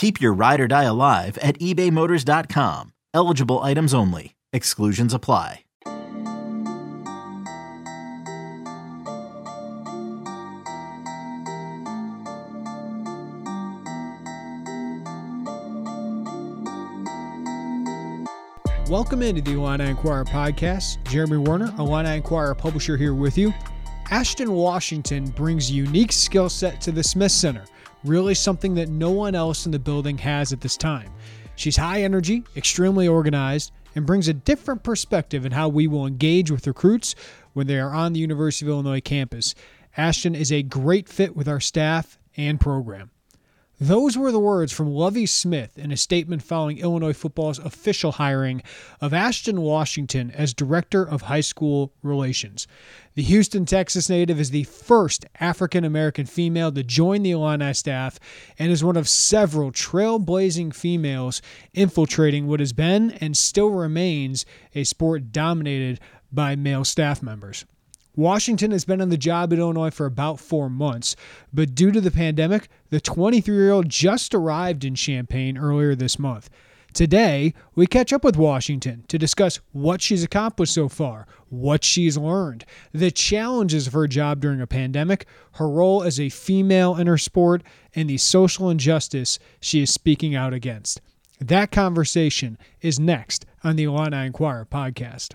Keep your ride or die alive at ebaymotors.com. Eligible items only. Exclusions apply. Welcome into the Illini Inquirer podcast. Jeremy Werner, Illini Inquirer publisher, here with you. Ashton Washington brings a unique skill set to the Smith Center, really something that no one else in the building has at this time. She's high energy, extremely organized, and brings a different perspective in how we will engage with recruits when they are on the University of Illinois campus. Ashton is a great fit with our staff and program. Those were the words from Lovie Smith in a statement following Illinois football's official hiring of Ashton Washington as Director of High School Relations. The Houston, Texas native is the first African American female to join the Illini staff and is one of several trailblazing females infiltrating what has been and still remains a sport dominated by male staff members. Washington has been on the job at Illinois for about four months, but due to the pandemic, the 23 year old just arrived in Champaign earlier this month. Today, we catch up with Washington to discuss what she's accomplished so far, what she's learned, the challenges of her job during a pandemic, her role as a female in her sport, and the social injustice she is speaking out against. That conversation is next on the Illini Inquirer podcast.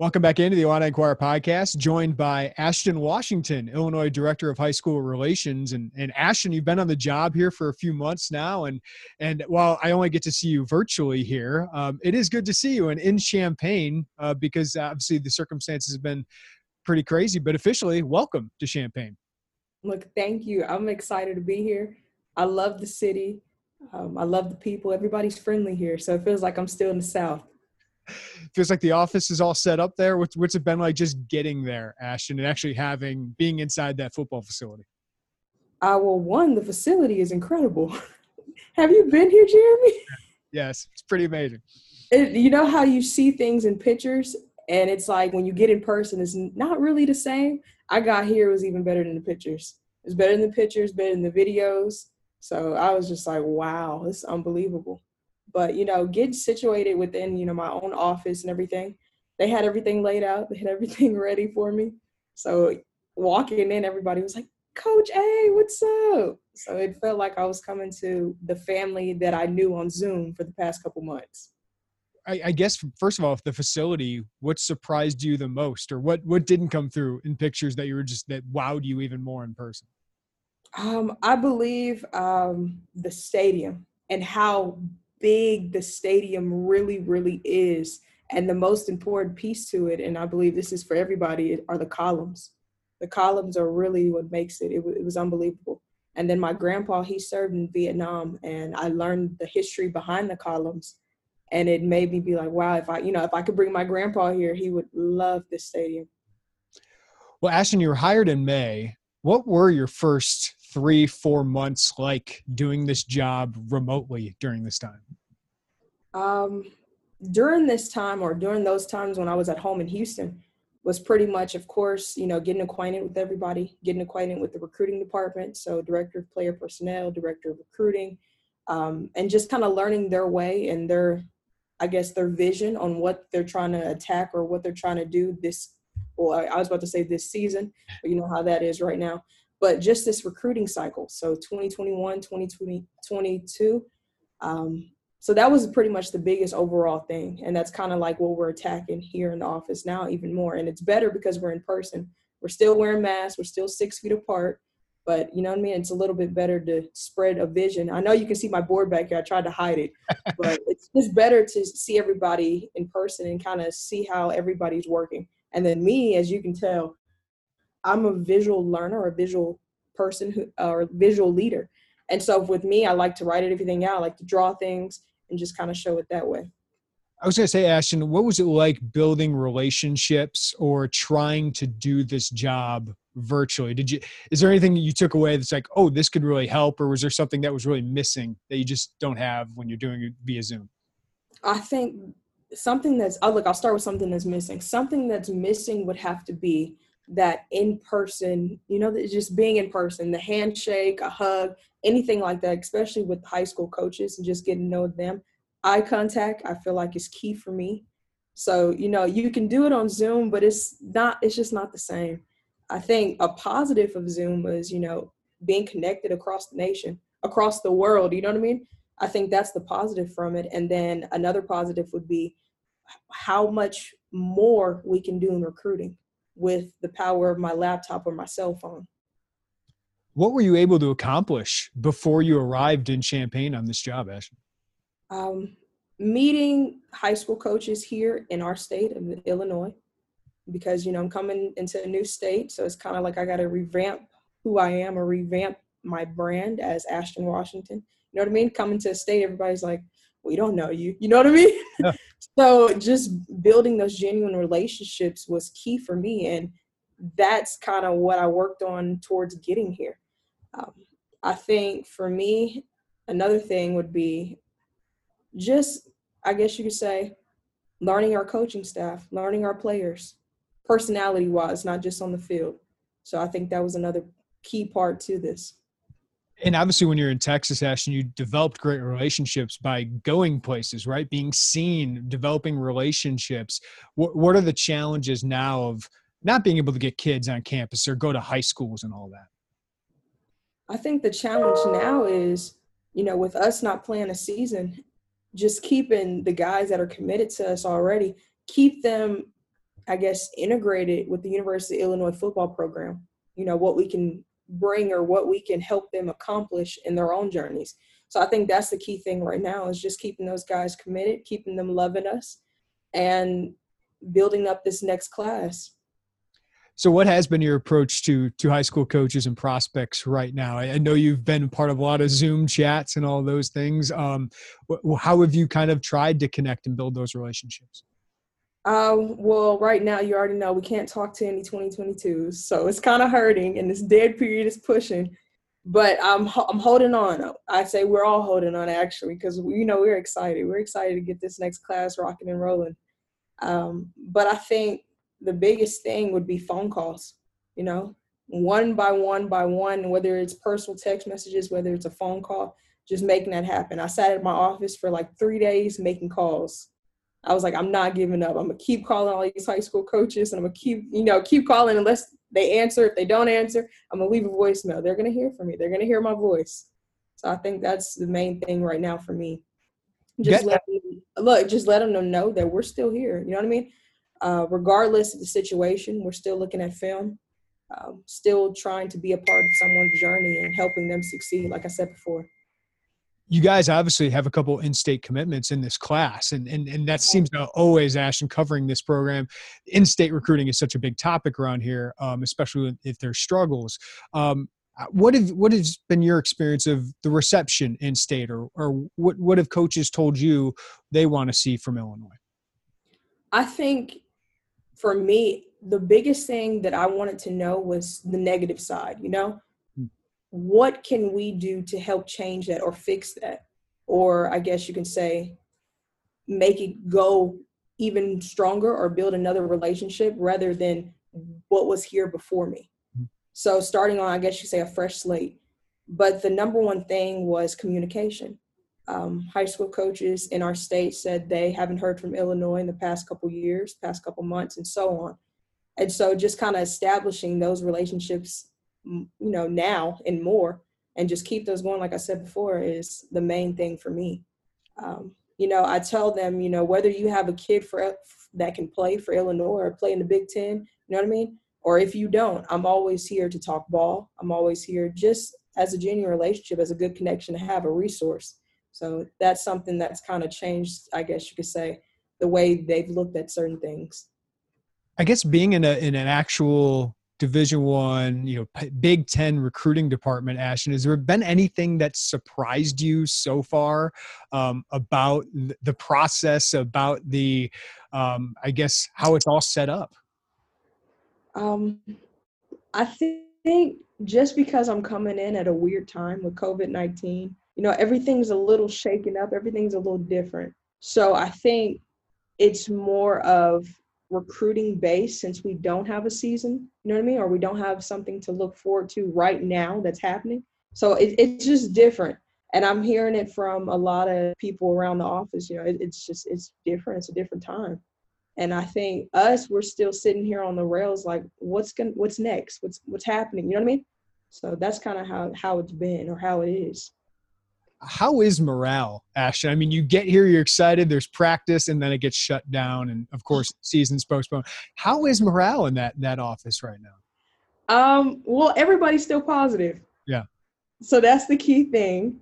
Welcome back into the Illini Inquirer podcast, joined by Ashton Washington, Illinois Director of High School Relations. And, and Ashton, you've been on the job here for a few months now. And, and while I only get to see you virtually here, um, it is good to see you and in Champaign uh, because obviously the circumstances have been pretty crazy. But officially, welcome to Champaign. Look, thank you. I'm excited to be here. I love the city. Um, I love the people. Everybody's friendly here. So it feels like I'm still in the South feels like the office is all set up there. What's, what's it been like just getting there, Ashton, and actually having being inside that football facility? Uh, well, one, the facility is incredible. Have you been here, Jeremy? Yes, it's pretty amazing. It, you know how you see things in pictures, and it's like when you get in person, it's not really the same. I got here, it was even better than the pictures. It's better than the pictures, better than the videos. So I was just like, wow, it's unbelievable. But you know, get situated within you know my own office and everything, they had everything laid out. They had everything ready for me. So walking in, everybody was like, "Coach A, what's up?" So it felt like I was coming to the family that I knew on Zoom for the past couple months. I, I, guess first of all, if the facility, what surprised you the most, or what what didn't come through in pictures that you were just that wowed you even more in person? Um, I believe um, the stadium and how big the stadium really, really is And the most important piece to it, and I believe this is for everybody, are the columns. The columns are really what makes it. It, it was unbelievable. And then my grandpa, he served in Vietnam, and I learned the history behind the columns. And it made me be like, wow, if I, you know, if I could bring my grandpa here, he would love this stadium. Well, Ashton, you were hired in May. What were your first three, four months like doing this job remotely during this time? Um, during this time, or during those times when I was at home in Houston, was pretty much, of course, you know, getting acquainted with everybody, getting acquainted with the recruiting department. So, director of player personnel, director of recruiting, um, and just kind of learning their way and their, I guess, their vision on what they're trying to attack or what they're trying to do this. Well, I was about to say this season, but you know how that is right now. But just this recruiting cycle. So, 2021, 2020, 2022. Um, so that was pretty much the biggest overall thing. And that's kind of like what we're attacking here in the office now even more. And it's better because we're in person. We're still wearing masks. We're still six feet apart. But you know what i mean? It's a little bit better to spread a vision. I know you can see my board back here. I tried to hide it. But it's just better to see everybody in person and kind of see how everybody's working. And then me as you can tell i'm a visual learner a visual person who or visual leader and so with me i like to write everything out I like to draw things and just kind of show it that way. I was going to say, Ashton, what was it like building relationships or trying to do this job virtually? Did you, is there anything you took away that's like, oh, this could really help? Or was there something that was really missing that you just don't have when you're doing it via Zoom? I think something that's, oh, look, I'll start with something that's missing. Something that's missing would have to be that in person, you know, just being in person, the handshake, a hug, anything like that, especially with high school coaches and just getting to know them. Eye contact, I feel like is key for me. So, you know, you can do it on Zoom, but it's not, it's just not the same. I think a positive of Zoom is, you know, being connected across the nation, across the world, you know what I mean? I think that's the positive from it. And then another positive would be how much more we can do in recruiting with the power of my laptop or my cell phone. What were you able to accomplish before you arrived in Champaign on this job, Ashley? Um, meeting high school coaches here in our state of Illinois, because you know I'm coming into a new state, so it's kind of like I got to revamp who I am or revamp my brand as Ashton Washington. You know what I mean? Coming to a state, everybody's like, we don't know you. You know what I mean? Yeah. so just building those genuine relationships was key for me. And that's kind of what I worked on towards getting here. Um, I think for me, another thing would be just, I guess you could say, learning our coaching staff, learning our players, personality wise, not just on the field. So I think that was another key part to this and obviously when you're in texas ashton you developed great relationships by going places right? Being seen developing relationships. What, what are the challenges now of not being able to get kids on campus or go to high schools and all that? I think the challenge now is you know with us not playing a season just keeping the guys that are committed to us already keep them i guess integrated with the university of illinois football program you know what we can bring or what we can help them accomplish in their own journeys. So I think that's the key thing right now is just keeping those guys committed, keeping them loving us, and building up this next class. So, what has been your approach to to high school coaches and prospects right now? I, know you've been part of a lot of Zoom chats and all those things. Um, how have you kind of tried to connect and build those relationships? Um, well, right now you already know we can't talk to any 2022s, so it's kind of hurting, and this dead period is pushing. But I'm I'm holding on. I say we're all holding on actually, because you know we're excited. We're excited to get this next class rocking and rolling. Um, but I think the biggest thing would be phone calls. You know, one by one by one, whether it's personal text messages, whether it's a phone call, just making that happen. I sat at my office for like three days making calls I was like, I'm not giving up. I'm gonna keep calling all these high school coaches, and I'm gonna keep, you know, keep calling unless they answer. If they don't answer, I'm gonna leave a voicemail. They're gonna hear from me. They're gonna hear my voice. So I think that's the main thing right now for me. Just let me, look, just let them know that we're still here. You know what I mean? Uh, regardless of the situation, we're still looking at film, um, still trying to be a part of someone's journey and helping them succeed. Like I said before you guys obviously have a couple in-state commitments in this class and and, and that seems to always ashton covering this program in-state recruiting is such a big topic around here um, especially if there's struggles. Um, uh, what have what has been your experience of the reception in state or or what what have coaches told you they want to see from illinois? I think for me the biggest thing that i wanted to know was the negative side you know what can we do to help change that or fix that? Or i guess you can say make it go even stronger or build another relationship rather than what was here before me. Mm-hmm. so starting on i guess you say a fresh slate. But the number one thing was communication. Um, high school coaches in our state said they haven't heard from illinois in the past couple years past couple months and so on. And so just kind of establishing those relationships you know now and more and just keep those going like i said before is the main thing for me. Um, you know i tell them you know whether you have a kid for that can play for illinois or play in the big ten you know what i mean? Or if you don't i'm always here to talk ball. I'm always here just as a genuine relationship as a good connection to have a resource. So that's something that's kind of changed i guess you could say the way they've looked at certain things. I guess being in a in an actual division one you know big 10 recruiting department ashton has there been anything that surprised you so far um, about the process about the um, i guess how it's all set up? Um, i think just because i'm coming in at a weird time with covid-19 you know everything's a little shaken up everything's a little different. So i think it's more of recruiting base since we don't have a season, you know what I mean? Or we don't have something to look forward to right now that's happening. So it, it's just different. And I'm hearing it from a lot of people around the office. You know, it, it's just, it's different. It's a different time. And I think us, we're still sitting here on the rails like, what's going to, what's next? What's, what's happening? You know what I mean? So that's kind of how, how it's been or how it is how is morale, Ashton? I mean, you get here, you're excited, there's practice, and then it gets shut down, and of course, season's postponed. How is morale in that that office right now? Um, well, everybody's still positive. Yeah. So that's the key thing.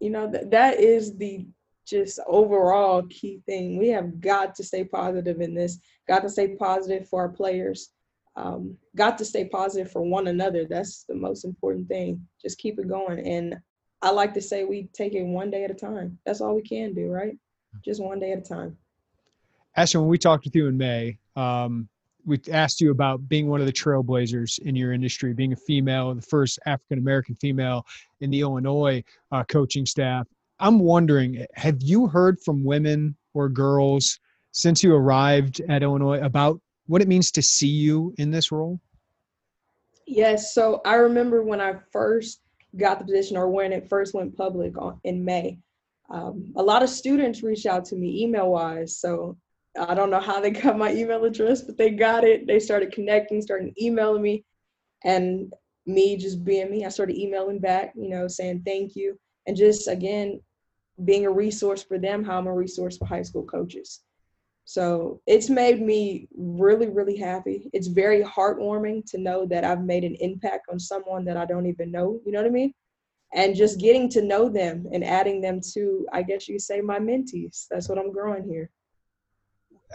You know, that that is the just overall key thing. We have got to stay positive in this, got to stay positive for our players, um, got to stay positive for one another. That's the most important thing. Just keep it going. And I like to say we take it one day at a time. That's all we can do, right? Just one day at a time. Ashton, when we talked with you in May, um, we asked you about being one of the trailblazers in your industry, being a female, the first African American female in the Illinois uh, coaching staff. I'm wondering, have you heard from women or girls since you arrived at Illinois about what it means to see you in this role? Yes. So I remember when I first got the position or when it first went public on, in May. Um, a lot of students reached out to me email wise. So I don't know how they got my email address, but they got it. They started connecting, started emailing me. And me just being me, I started emailing back, you know, saying thank you. And just again, being a resource for them, how I'm a resource for high school coaches. So it's made me really, really happy. It's very heartwarming to know that I've made an impact on someone that I don't even know. You know what I mean? And just getting to know them and adding them to, I guess you say, my mentees. That's what I'm growing here.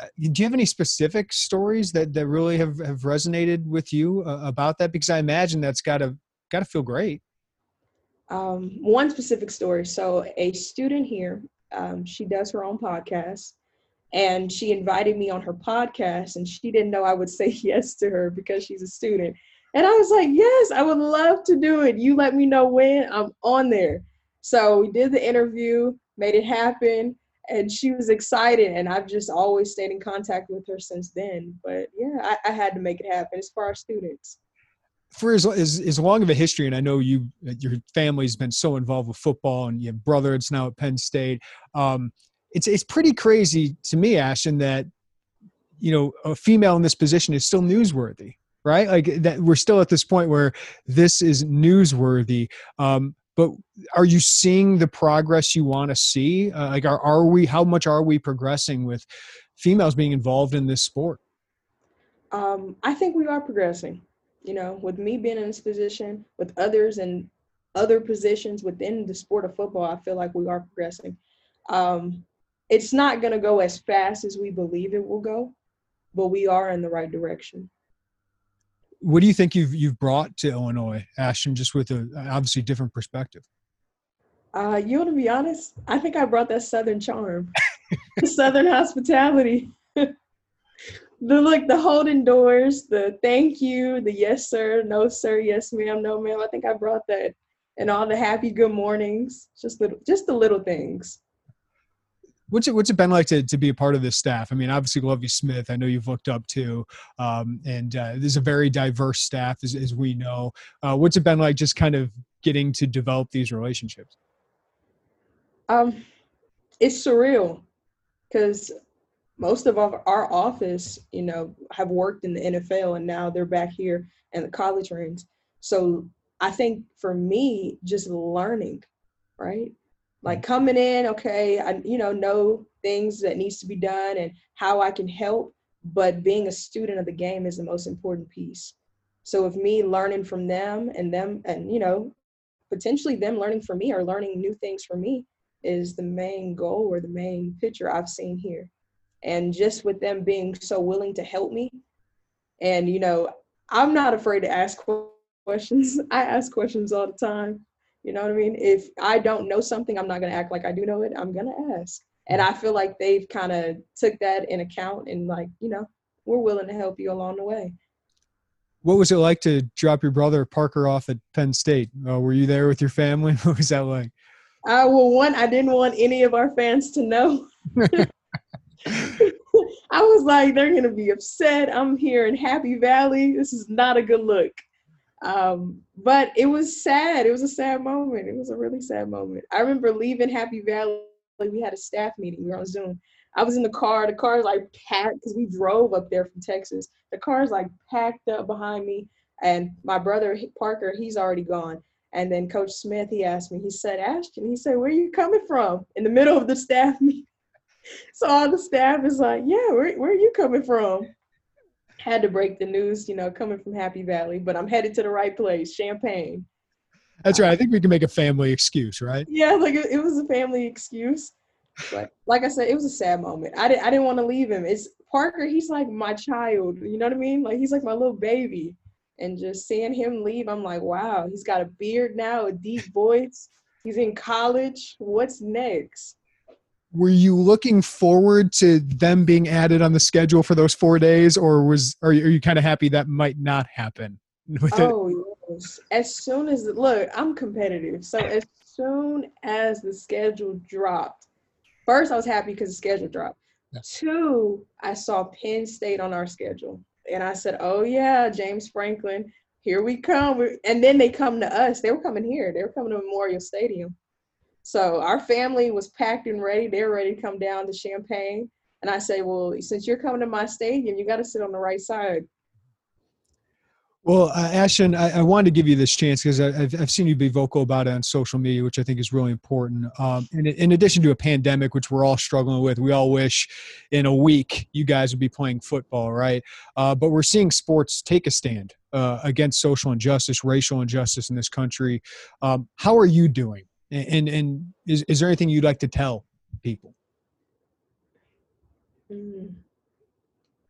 Uh, do you have any specific stories that, that really have, have resonated with you uh, about that? Because I imagine that's got to got to feel great. Um, one specific story. So a student here, um, she does her own podcast and she invited me on her podcast and she didn't know I would say yes to her because she's a student. And I was like, yes, I would love to do it. You let me know when I'm on there. So we did the interview, made it happen, and she was excited. And I've just always stayed in contact with her since then. But yeah, I, I had to make it happen. It's for our students. For as, as, as long of a history, and I know you your family's been so involved with football, and you have brother that's now at Penn State. Um, it's it's pretty crazy to me, Ashton, that you know a female in this position is still newsworthy, right? Like that we're still at this point where this is newsworthy. Um, but are you seeing the progress you want to see? Uh, like, are are we? How much are we progressing with females being involved in this sport? Um, I think we are progressing. You know, with me being in this position, with others and other positions within the sport of football, I feel like we are progressing. Um, it's not going to go as fast as we believe it will go, but we are in the right direction. What do you think you've you've brought to Illinois, Ashton? Just with a obviously different perspective. Uh, you want to be honest? I think I brought that Southern charm, the Southern hospitality. the look, the holding doors, the thank you, the yes sir, no sir, yes ma'am, no ma'am. I think I brought that, and all the happy good mornings, just little, just the little things. What's it What's it been like to, to be a part of this staff? I mean, obviously Lovie Smith, I know you've looked up to, um, and uh, there's a very diverse staff, as, as we know. Uh, what's it been like just kind of getting to develop these relationships? Um, it's surreal because most of our, our office, you know, have worked in the NFL and now they're back here in the college rooms. So I think for me, just learning, right? Like mm. coming in okay i you know know things that needs to be done and how i can help but being a student of the game is the most important piece. So if me learning from them and them and you know potentially them learning from me or learning new things from me is the main goal or the main picture i've seen here. And just with them being so willing to help me and you know i'm not afraid to ask questions. I ask questions all the time you know what I mean? If I don't know something, I'm not gonna act like I do know it. I'm gonna ask. And I feel like they've kind of took that in account and like, you know, we're willing to help you along the way. What was it like to drop your brother Parker off at Penn State? Uh, were you there with your family? What was that like? Uh, well, one, I didn't want any of our fans to know. I was like, they're gonna be upset. I'm here in Happy Valley. This is not a good look. Um, but it was sad. It was a sad moment. It was a really sad moment. I remember leaving Happy Valley. We had a staff meeting. We were on Zoom. I was in the car. The car is like packed because we drove up there from Texas. The car is like packed up behind me. And my brother Parker, he's already gone. And then Coach Smith, he asked me, he said, Ashton, he said, where are you coming from? In the middle of the staff meeting. so all the staff is like, yeah, where, where are you coming from? Had to break the news, you know, coming from Happy Valley, but I'm headed to the right place, Champaign. That's right. I think we can make a family excuse, right? Yeah, like it, it was a family excuse. But like I said, it was a sad moment. I didn't I didn't want to leave him. It's Parker, he's like my child. You know what I mean? Like he's like my little baby. And just seeing him leave, I'm like, wow, he's got a beard now, a deep voice. He's in college. What's next? Were you looking forward to them being added on the schedule for those four days or was are you, are you kind of happy that might not happen oh yes. As soon as look i'm competitive. So as soon as the schedule dropped first i was happy because the schedule dropped. Yeah. two i saw penn state on our schedule. And i said oh yeah james franklin here we come. And then they come to us. They were coming here. They were coming to memorial stadium so our family was packed and ready. They were ready to come down to Champaign. And I say, well, since you're coming to my stadium, you got to sit on the right side. Well, uh, Ashton, I, I, wanted to give you this chance because I've, I've seen you be vocal about it on social media, which I think is really important. Um, in, in addition to a pandemic, which we're all struggling with, we all wish in a week you guys would be playing football, right? Uh, but we're seeing sports take a stand uh, against social injustice, racial injustice in this country. Um, how are you doing? And and is is there anything you'd like to tell people? Mm.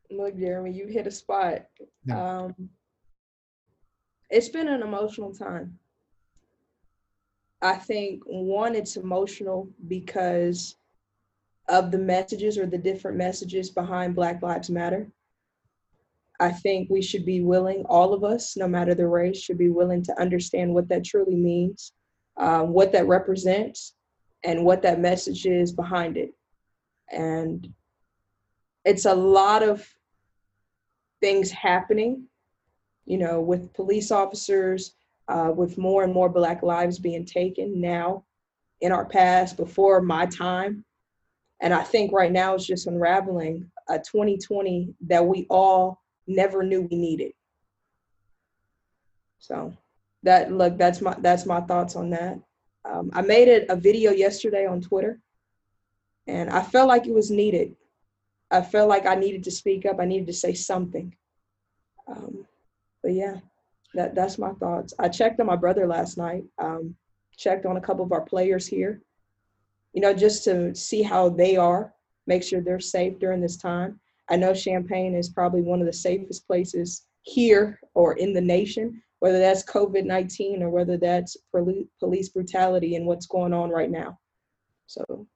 Look, Jeremy, you hit a spot. Yeah. Um, it's been an emotional time. I think one, it's emotional because of the messages or the different messages behind Black Lives Matter. I think we should be willing, all of us, no matter the race, should be willing to understand what that truly means um, what that represents and what that message is behind it. And it's a lot of things happening, you know, with police officers, uh, with more and more Black lives being taken now in our past, before my time. And I think right now it's just unraveling a 2020 that we all never knew we needed. So that look that's my that's my thoughts on that um, i made it a video yesterday on twitter and i felt like it was needed i felt like i needed to speak up i needed to say something um, but yeah that that's my thoughts. I checked on my brother last night. Um, checked on a couple of our players here. You know, just to see how they are, make sure they're safe during this time. I know Champaign is probably one of the safest places here or in the nation, whether that's COVID 19 or whether that's police brutality and what's going on right now. So,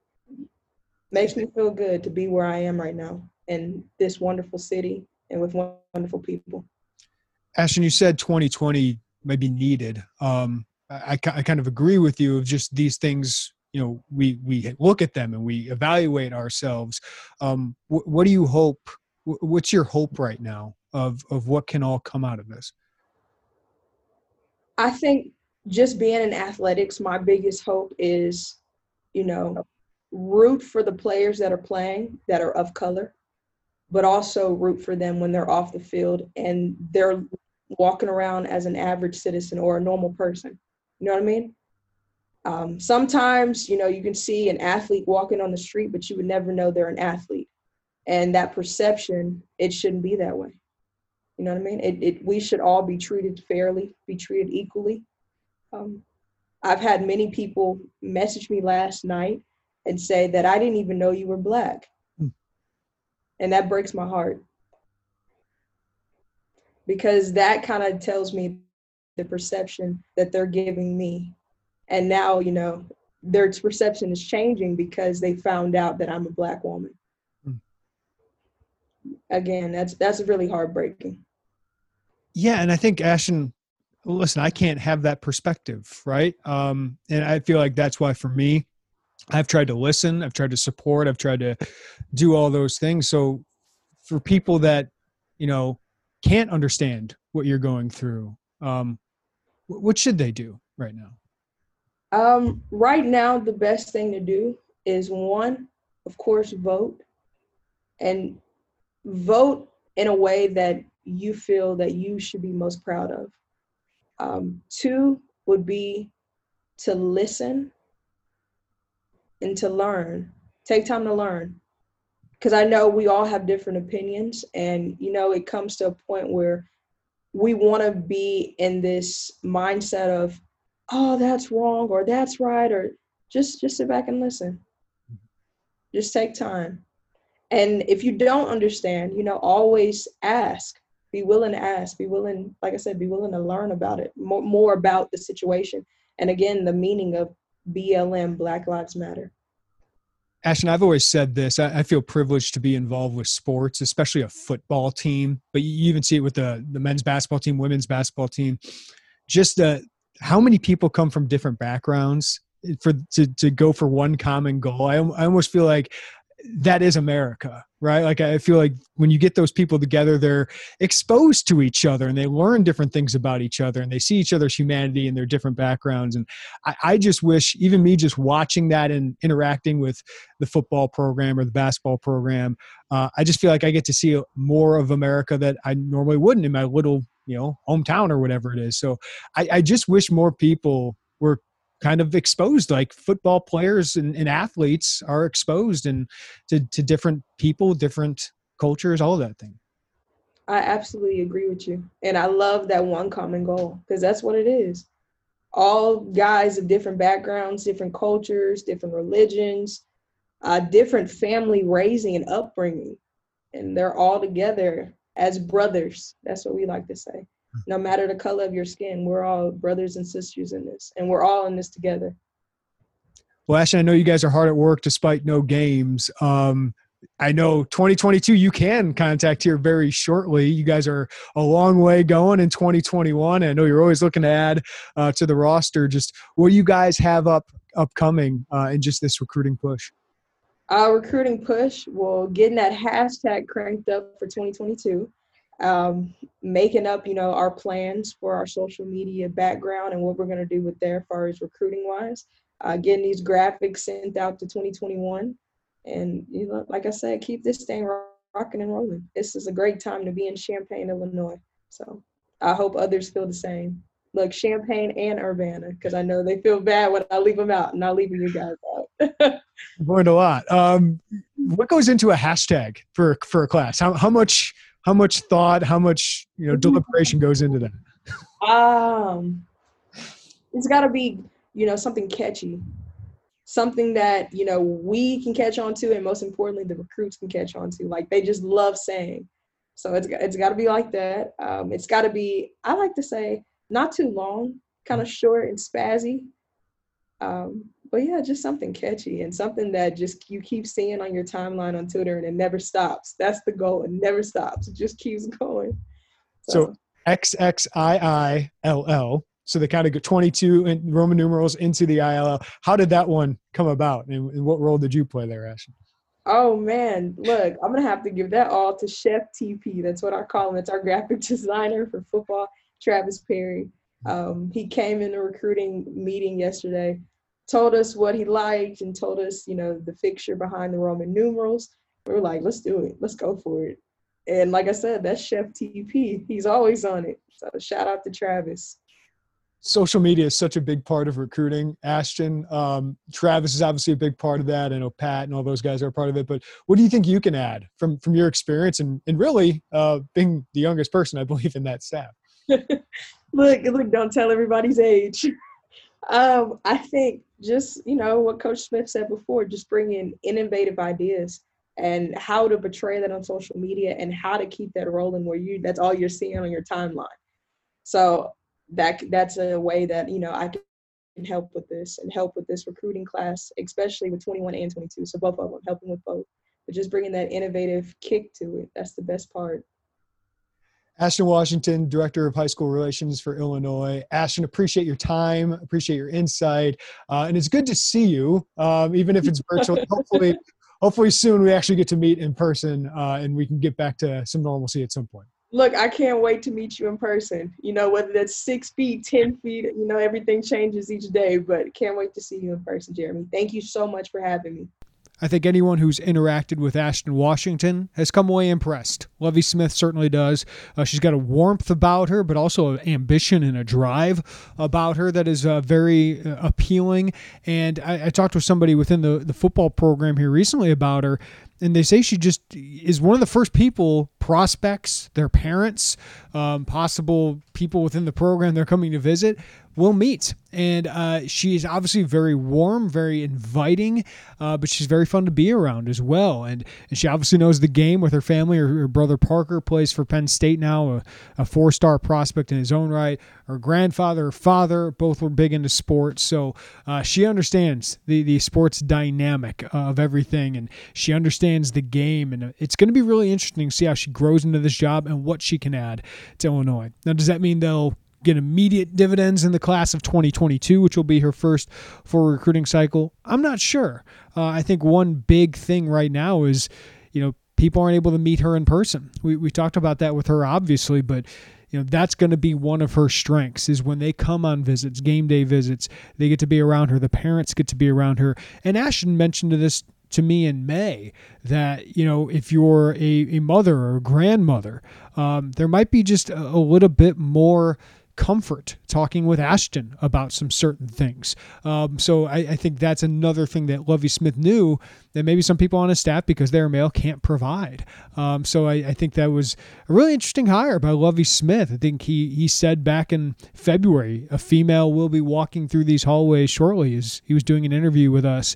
makes me feel good to be where I am right now in this wonderful city and with wonderful people. Ashton, you said 2020 may be needed. Um, I, I kind of agree with you of just these things you know we we look at them and we evaluate ourselves um, wh- what do you hope wh- what's your hope right now of of what can all come out of this i think just being in athletics my biggest hope is you know root for the players that are playing that are of color but also root for them when they're off the field and they're walking around as an average citizen or a normal person you know what I mean? Um, sometimes, you know, you can see an athlete walking on the street, but you would never know they're an athlete. And that perception, it shouldn't be that way. You know what I mean? It, it we should all be treated fairly, be treated equally. Um, I've had many people message me last night and say that I didn't even know you were black. Hmm. And that breaks my heart. Because that kind of tells me the perception that they're giving me. And now, you know, their perception is changing because they found out that I'm a black woman. Mm. Again, that's that's really heartbreaking. Yeah, and I think Ashton, listen, I can't have that perspective, right? Um, and I feel like that's why for me, I've tried to listen, I've tried to support, I've tried to do all those things. So for people that, you know, can't understand what you're going through, um, what should they do right now? Um, right now, the best thing to do is one, of course, vote and vote in a way that you feel that you should be most proud of. Um, two would be to listen and to learn. Take time to learn. Because I know we all have different opinions, and you know, it comes to a point where we want to be in this mindset of oh that's wrong or that's right or just just sit back and listen just take time and if you don't understand you know always ask be willing to ask be willing like i said be willing to learn about it more, more about the situation and again the meaning of blm black lives matter Ashton, I've always said this. I, I, feel privileged to be involved with sports, especially a football team. But you even see it with the the men's basketball team, women's basketball team. Just uh, how many people come from different backgrounds for to to go for one common goal. I I almost feel like that is America, right? Like I feel like when you get those people together, they're exposed to each other and they learn different things about each other and they see each other's humanity and their different backgrounds. And I, I just wish, even me just watching that and interacting with the football program or the basketball program, uh, I just feel like I get to see more of America that I normally wouldn't in my little, you know, hometown or whatever it is. So I, I just wish more people were kind of exposed like football players and, and athletes are exposed and to, to different people different cultures all that thing. I absolutely agree with you. And i love that one common goal because that's what it is. All guys of different backgrounds different cultures different religions uh, different family raising and upbringing. And they're all together as brothers. That's what we like to say no matter the color of your skin. We're all brothers and sisters in this, and we're all in this together. Well, Ashley, I know you guys are hard at work despite no games. Um, I know 2022 you can contact here very shortly. You guys are a long way going in 2021. I know you're always looking to add uh, to the roster. Just what you guys have up upcoming uh, in just this recruiting push? Our recruiting push, well, getting that hashtag cranked up for 2022 um, making up, you know, our plans for our social media background and what we're going to do with there as far as recruiting wise. Uh, getting these graphics sent out to 2021, and you know, like I said, keep this thing rocking and rolling. This is a great time to be in Champaign, Illinois. So I hope others feel the same. Look, Champaign and Urbana, because I know they feel bad when I leave them out, and I'm leaving you guys out. Learned a lot. Um, what goes into a hashtag for for a class? How how much how much thought, how much you know deliberation goes into that? um, it's got to be you know something catchy, something that you know we can catch on to, and most importantly, the recruits can catch on to. Like they just love saying. So it's it's got to be like that. Um, it's got to be. I like to say not too long, kind of short and spazzy. Um, but yeah, just something catchy and something that just you keep seeing on your timeline on Twitter and it never stops. That's the goal. It never stops. It just keeps going. So, so XXIILL. So they kind of go 22 in Roman numerals into the ILL. How did that one come about? And, what role did you play there, Ashton? Oh man, look, I'm gonna have to give that all to Chef TP. That's what I call him. It's our graphic designer for football, Travis Perry. Um, he came in a recruiting meeting yesterday, told us what he liked, and told us, you know, the fixture behind the Roman numerals. We were like, let's do it. Let's go for it. And like I said, that's Chef TP. He's always on it. So shout out to Travis social media is such a big part of recruiting. Ashton, um, Travis is obviously a big part of that. I know Pat and all those guys are a part of it. But what do you think you can add from from your experience and and really uh, being the youngest person, I believe, in that staff? look, look! Don't tell everybody's age. Um, I think just you know what Coach Smith said before, just bring in innovative ideas and how to portray that on social media and how to keep that rolling where you that's all you're seeing on your timeline. So that that's a way that you know I can help with this and help with this recruiting class, especially with 21 and 22. So both of them helping with both, but just bringing that innovative kick to it. That's the best part. Ashton Washington, Director of High School Relations for Illinois. Ashton, appreciate your time, appreciate your insight, uh, and it's good to see you, um, even if it's virtual. hopefully, hopefully soon we actually get to meet in person uh, and we can get back to some normalcy at some point look, I can't wait to meet you in person. You know, whether that's six feet, 10 feet, you know, everything changes each day, but can't wait to see you in person, Jeremy. Thank you so much for having me. I think anyone who's interacted with Ashton Washington has come away impressed. Lovie Smith certainly does. Uh, she's got a warmth about her, but also an ambition and a drive about her that is uh, very uh, appealing. And I, I, talked with somebody within the, the football program here recently about her, and they say she just is one of the first people prospects their parents um, possible people within the program they're coming to visit will meet. And uh, she is obviously very warm very inviting uh, but she's very fun to be around as well. And, and she obviously knows the game with her family. Her, her brother parker plays for penn state now a, a four-star prospect in his own right. Her grandfather her father both were big into sports. So uh, she understands the, the sports dynamic of everything and she understands the game. And it's going to be really interesting to see how she grows into this job and what she can add to Illinois. Now, does that mean they'll get immediate dividends in the class of 2022, which will be her first for recruiting cycle? I'm not sure. Uh, I think one big thing right now is, you know, people aren't able to meet her in person. We, we talked about that with her, obviously, but you know that's going to be one of her strengths is when they come on visits game day visits they get to be around her the parents get to be around her and ashton mentioned this to me in May that, you know, if you're a, a mother or a grandmother, um, there might be just a, a little bit more comfort talking with Ashton about some certain things. Um, so I, I, think that's another thing that Lovie Smith knew that maybe some people on his staff, because they're male, can't provide. Um, so I, I, think that was a really interesting hire by Lovie Smith. I think he he said back in February, a female will be walking through these hallways shortly. As he was doing an interview with us,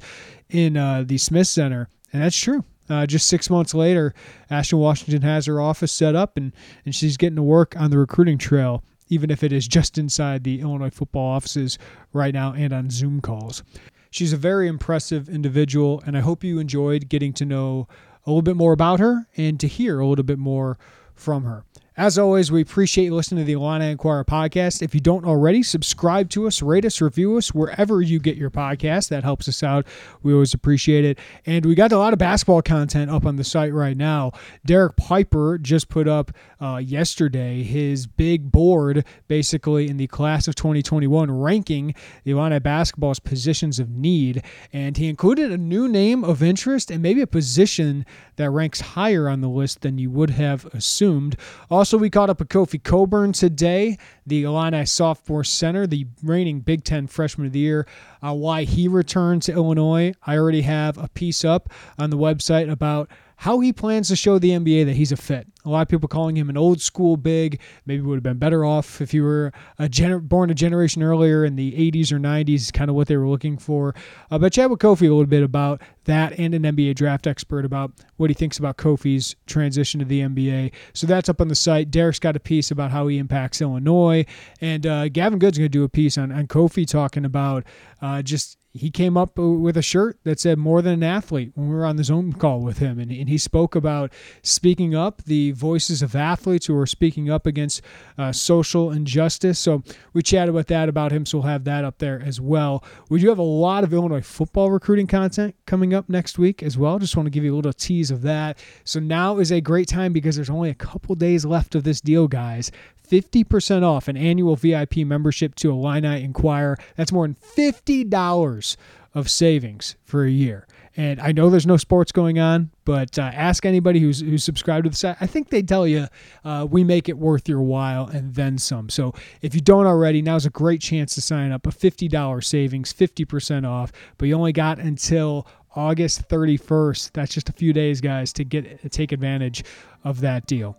in uh, the Smith Center, and that's true. Uh, just six months later, Ashton Washington has her office set up, and and she's getting to work on the recruiting trail, even if it is just inside the Illinois football offices right now and on Zoom calls. She's a very impressive individual, and I hope you enjoyed getting to know a little bit more about her and to hear a little bit more from her. As always, we appreciate you listening to the Illini Inquirer podcast. If you don't already, subscribe to us, rate us, review us wherever you get your podcast. That helps us out. We always appreciate it. And we got a lot of basketball content up on the site right now. Derek Piper just put up uh, yesterday his big board, basically in the class of 2021, ranking the Illini basketball's positions of need. And he included a new name of interest and maybe a position that ranks higher on the list than you would have assumed. Also, we caught up with Kofi Cockburn today, the Illini sophomore center, the reigning Big Ten freshman of the year, uh, why he returned to Illinois. I already have a piece up on the website about how he plans to show the NBA that he's a fit. A lot of people calling him an old school big. Maybe would have been better off if you were a gener- born a generation earlier in the 80s or 90s, kind of what they were looking for. Uh, but chat with Kofi a little bit about that and an NBA draft expert about what he thinks about Kofi's transition to the NBA. So that's up on the site. Derek's got a piece about how he impacts Illinois. And uh, Gavin Good's going to do a piece on, on Kofi talking about uh, just he came up with a shirt that said more than an athlete when we were on the Zoom call with him. And, and he spoke about speaking up, the voices of athletes who are speaking up against uh, social injustice. So we chatted about that about him. So we'll have that up there as well. We do have a lot of Illinois football recruiting content coming up next week as well. Just want to give you a little tease of that. So now is a great time because there's only a couple days left of this deal, guys. 50% off an annual VIP membership to Illini Inquirer. That's more than $50 of savings for a year. And I know there's no sports going on, but uh, ask anybody who's who's subscribed to the site. I think they tell you uh, we make it worth your while and then some. So if you don't already, now's a great chance to sign up. A $50 savings, 50% off, but you only got until August 31st. That's just a few days, guys, to get take advantage of that deal.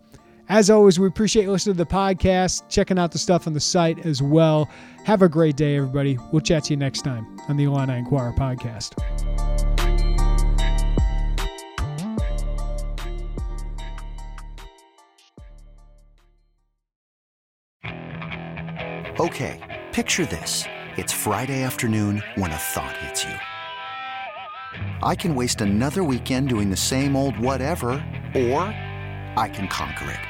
As always, we appreciate listening to the podcast, checking out the stuff on the site as well. Have a great day, everybody. We'll chat to you next time on the Illini Inquirer podcast. Okay, picture this. It's Friday afternoon when a thought hits you. I can waste another weekend doing the same old whatever, or I can conquer it.